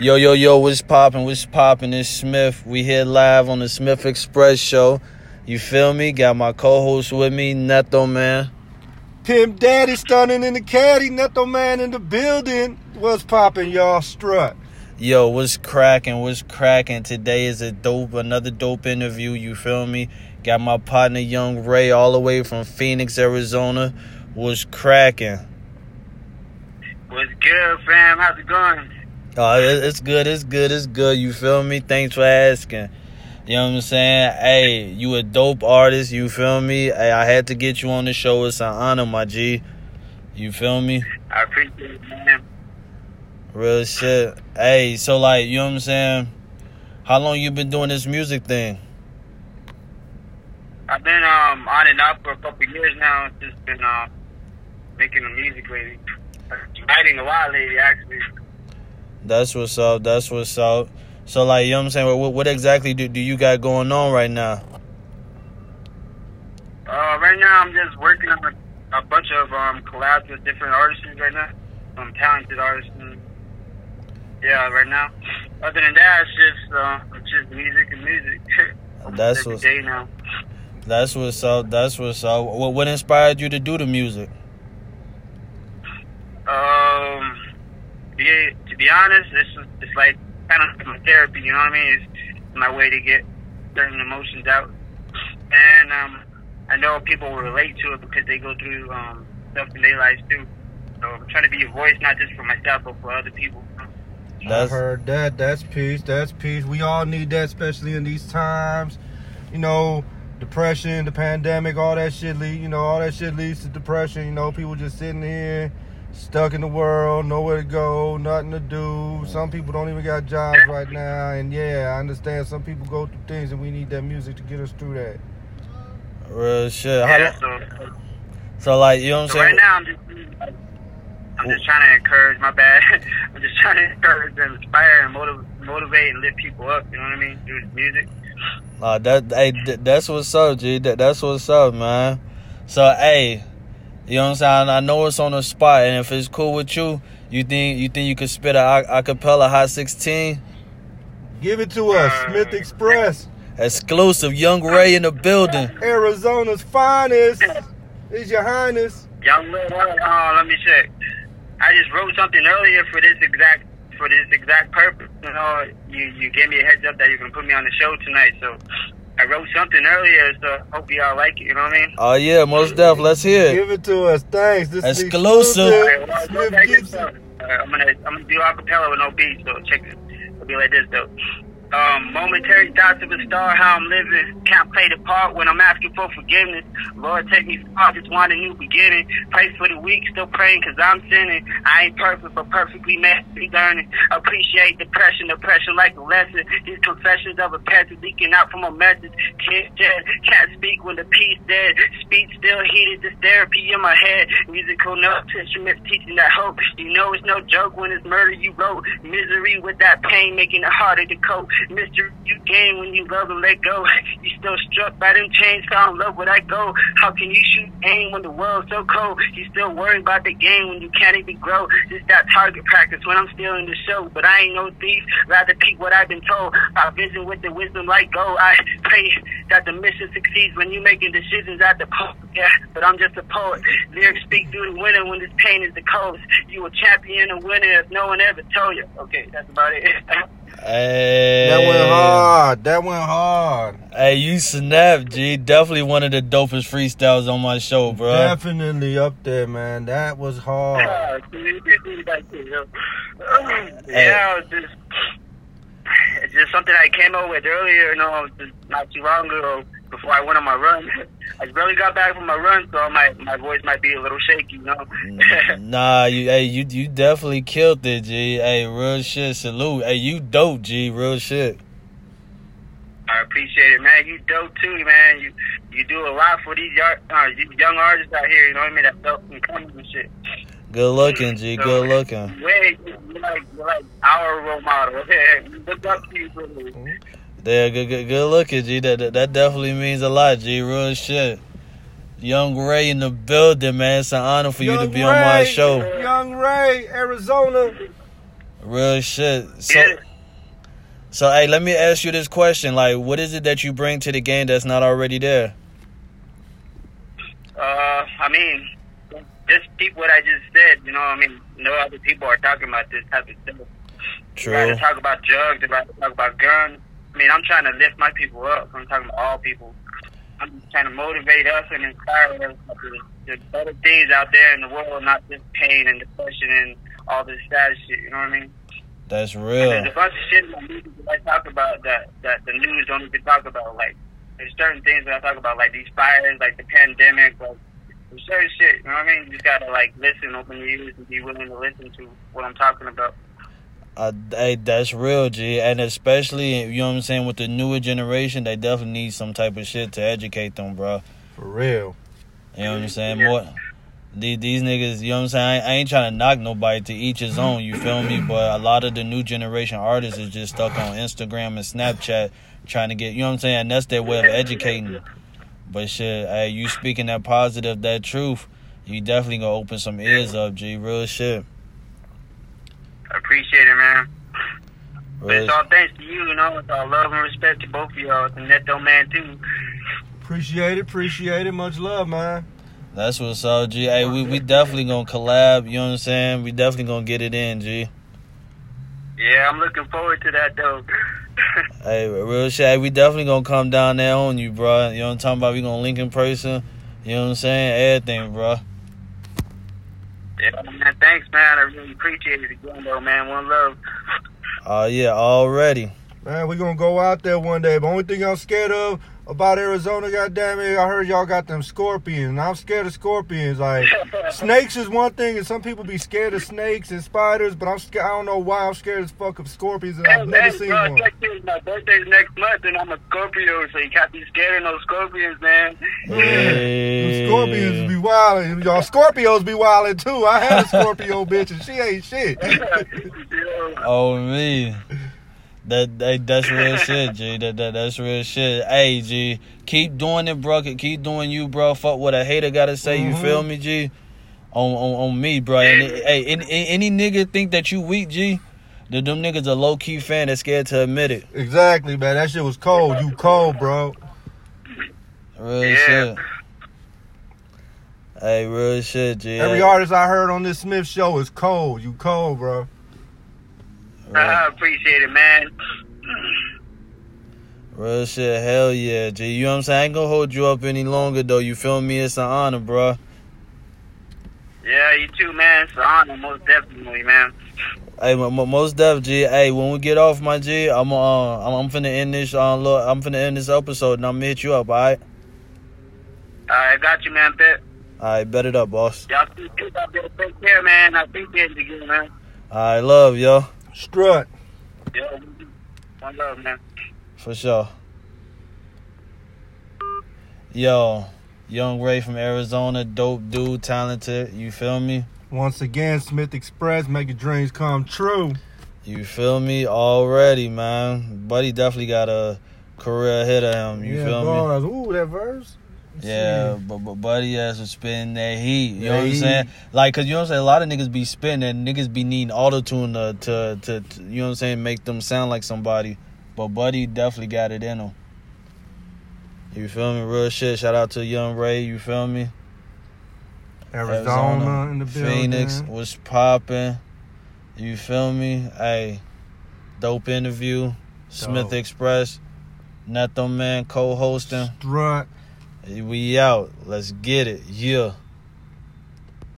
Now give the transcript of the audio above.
Yo, yo, yo, what's poppin'? What's poppin'? It's Smith. We here live on the Smith Express show. You feel me? Got my co-host with me, Neto Man. Pimp Daddy stunning in the caddy, Neto Man in the building. What's poppin', y'all? Strut. Yo, what's cracking? What's cracking? Today is a dope, another dope interview. You feel me? Got my partner Young Rayy all the way from Phoenix, Arizona. What's cracking? What's good, fam? How's it going? Oh, it's good. It's good. It's good. You feel me? Thanks for asking. You know what I'm saying? Hey, you a dope artist. You feel me? Hey, I had to get you on the show. It's an honor, my G. You feel me? I appreciate it, man. Real shit. Hey, so like, you know what I'm saying? How long you been doing this music thing? I've been um on and off for a couple years now. Just been um making the music lately. Writing a lot lately, actually. That's what's up. That's what's up. So like, you know what I'm saying? What, what exactly do, do you got going on right now? Uh, right now I'm just working on a, a bunch of um collabs with different artists right now. Some talented artists. And, yeah, right now. Other than that, it's just uh, it's just music and music. That's what's- day now. That's what's up. That's what's up. What, what inspired you to do the music? Um, yeah, be honest, it's it's like kind of my therapy. You know what I mean? It's my way to get certain emotions out, and um, I know people will relate to it because they go through um stuff in their lives too. So I'm trying to be a voice not just for myself but for other people. I That's heard that. That's peace. That's peace. We all need that, especially in these times. You know, depression, the pandemic, all that shit lead. You know, all that shit leads to depression. You know, people just sitting here, stuck in the world, nowhere to go, nothing to do. Some people don't even got jobs right now. And yeah, I understand. Some people go through things, and we need that music to get us through that. real shit. How Yeah, so, so like, you know what so I'm saying? right now I'm just I'm just trying to encourage. My bad. I'm just trying to encourage and inspire and motiv- motivate and lift people up. You know what I mean? Through this music. Uh, that hey, th- that's what's up, G. That, that's what's up, man. So, hey, you know what I'm saying? I know it's on the spot, and if it's cool with you, you think you think you could spit a a- acapella Hot 16 Give it to us, Smith Express, exclusive? Young Rayy in the building. Arizona's finest. Is your highness. Young Rayy. Oh, let me check. I just wrote something earlier for this exact for this exact purpose. You know, you you gave me a heads up that you're gonna put me on the show tonight, so I wrote something earlier. So hope y'all like it. You know what I mean? Oh yeah, most def. Let's hear it. Give it to us. Thanks. This is Exclusive. Alright, well, Smith check this Gibson. out. I'm gonna I'm gonna do acapella with no beat. So check it. It'll be like this though. Um, momentary thoughts of a star, how I'm living. Can't play the part when I'm asking for forgiveness. Lord, take me far, just want a new beginning. Pray for the weak, still praying cause I'm sinning. I ain't perfect, but perfectly meant learning. Appreciate depression, depression like a lesson. These confessions of a pastor leaking out from a message. Can't, dead, can't speak when the peace dead. Speech still heated, this therapy in my head. Musical notes, instruments teaching that hope. You know it's no joke when it's murder you wrote. Misery with that pain, making it harder to cope. Mystery you gain when you love and let go. You still struck by them chains, found love where I go. How can you shoot aim when the world's so cold? You still worried about the game when you can't even grow. Just that target practice when I'm still in the show. But I ain't no thief, rather peek what I've been told. I vision with the wisdom like gold. I pray that the mission succeeds when you making decisions at the post. Yeah, but I'm just a poet. Lyrics speak through the winter when this pain is the coldest. You a champion, a winner if no one ever told you. Okay, that's about it. Hey, That went hard. That went hard. Hey, you snapped, G. Definitely one of the dopest freestyles on my show, bro. Definitely up there, man. That was hard. yeah, it's just it's just something I came up with earlier, you know, not too long ago before I went on my run. I barely got back from my run, so my my voice might be a little shaky, you know. Nah, you hey you you definitely killed it, G. Hey, real shit, salute. Hey, you dope, G. Real shit. I appreciate it, man. You dope too, man. You you do a lot for these young, uh, young artists out here. You know what I mean? That dope and coming and shit. Good looking, G. So, Good looking. Wait, you're like you're like our role model. We look up to you, really. Yeah, good, good, good looking, G. That, that that definitely means a lot, G. Real shit. Young Rayy in the building, man. It's an honor for you to Young be on my show. Young Rayy, Arizona. Real shit. So, Yeah. so hey, let me ask you this question: Like, what is it that you bring to the game that's not already there? Uh, I mean, just keep what I just said. You know, I mean, no other people are talking about this type of stuff. True. Rather talk about drugs, they'd rather talk about guns. I mean, I'm trying to lift my people up. I'm talking about all people. I'm just trying to motivate us and inspire us. to- There's better things out there in the world, not just pain and depression and all this sad shit. You know what I mean? That's And real. There's a bunch of shit in the movies that I talk about that that the news don't even talk about. Like there's certain things that I talk about, like these fires, like the pandemic, like certain shit. You know what I mean? You just gotta like listen, open your ears, and be willing to listen to what I'm talking about. Uh, hey, that's real, G. And especially, you know what I'm saying, with the newer generation, they definitely need some type of shit to educate them, bro. For real. You know what I'm saying? Yeah. More these, these niggas, you know what I'm saying? I, I ain't trying to knock nobody to each his own, you feel me? But a lot of the new generation artists is just stuck on Instagram and Snapchat trying to get, you know what I'm saying? And that's their way of educating. But shit, hey, you speaking that positive, that truth, you definitely gonna open some ears up, G. Real shit. I appreciate it, man. But Real it's all thanks to you, you know. It's all love and respect to both of y'all. It's a Neto man too. Appreciate it, appreciate it. Much love, man. That's what's up, G. Hey, we, we definitely gonna collab, you know what I'm saying? We definitely gonna get it in, G. Yeah, I'm looking forward to that though. Hey, real shit. We definitely gonna come down there on you, bro. You know what I'm talking about? We gonna link in person. You know what I'm saying? Everything, bro. yeah, man. Thanks, man. I really appreciate it again, though, man. One love. Oh yeah, already. Man, we gonna go out there one day. The only thing I'm scared of about Arizona, goddamn it, I heard y'all got them scorpions. I'm scared of scorpions. Like snakes is one thing, and some people be scared of snakes and spiders. But I'm scared. I don't know why I'm scared as fuck of scorpions, and Hey, I've never hey, seen bro, one. check. My birthday's next month, and I'm a Scorpio, so you can't be scared of no scorpions, man. Hey. Them Scorpions be wildin'. Y'all Scorpios be wildin' too. I had a Scorpio bitch, and she ain't shit. Oh me. That, that that's real shit, G. That, that that's real shit. Hey, G, keep doing it, bro. Keep doing you, bro. Fuck what a hater gotta say. You Mhm. feel me, G? On on, on me, bro. And, hey, any, any nigga think that you weak, G? That them niggas a low key fan that's scared to admit it. exactly, man. That shit was cold. You cold, bro. Real Yeah. shit. Hey, real shit, G. Every artist I heard on this Smith show is cold. You cold, bro. I appreciate it, man. real shit. Hell yeah, G. You know what I'm saying? I ain't gonna hold you up any longer, though. You feel me? It's an honor, bro. Yeah, you too, man. It's an honor, most definitely, man. Hey, mo- mo- most def, G. Hey, when we get off, my G, I'm uh, I'm, I'm finna end this. Uh, look, I'm finna end this episode, and I'm gonna hit you up. All right. I got you, man, Pet. All right, bet it up, boss. Y'all see kids out there. Take care, man. I appreciate it again, man. All right, love yo, Strut. Yo, one love, man. for sure. Yo, young Rayy from Arizona, dope dude, talented. You feel me? Once again, Smith Express, make your dreams come true. You feel me? Already, man. Buddy definitely got a career ahead of him. You yeah, feel me? Ooh, that verse. Yeah, but, but buddy has to spin that heat. You know what I'm saying? Like, cause you know what I'm saying. A lot of niggas be spinning, and niggas be needing auto tune to, to to to you know what I'm saying, make them sound like somebody. But buddy definitely got it in him. You feel me? Real shit. Shout out to Young Rayy. You feel me? Arizona, in the building. Phoenix was popping. You feel me? Hey, dope interview. Smith Dope. Express. Neto Man co-hosting. Strut. We out. Let's get it. Yeah.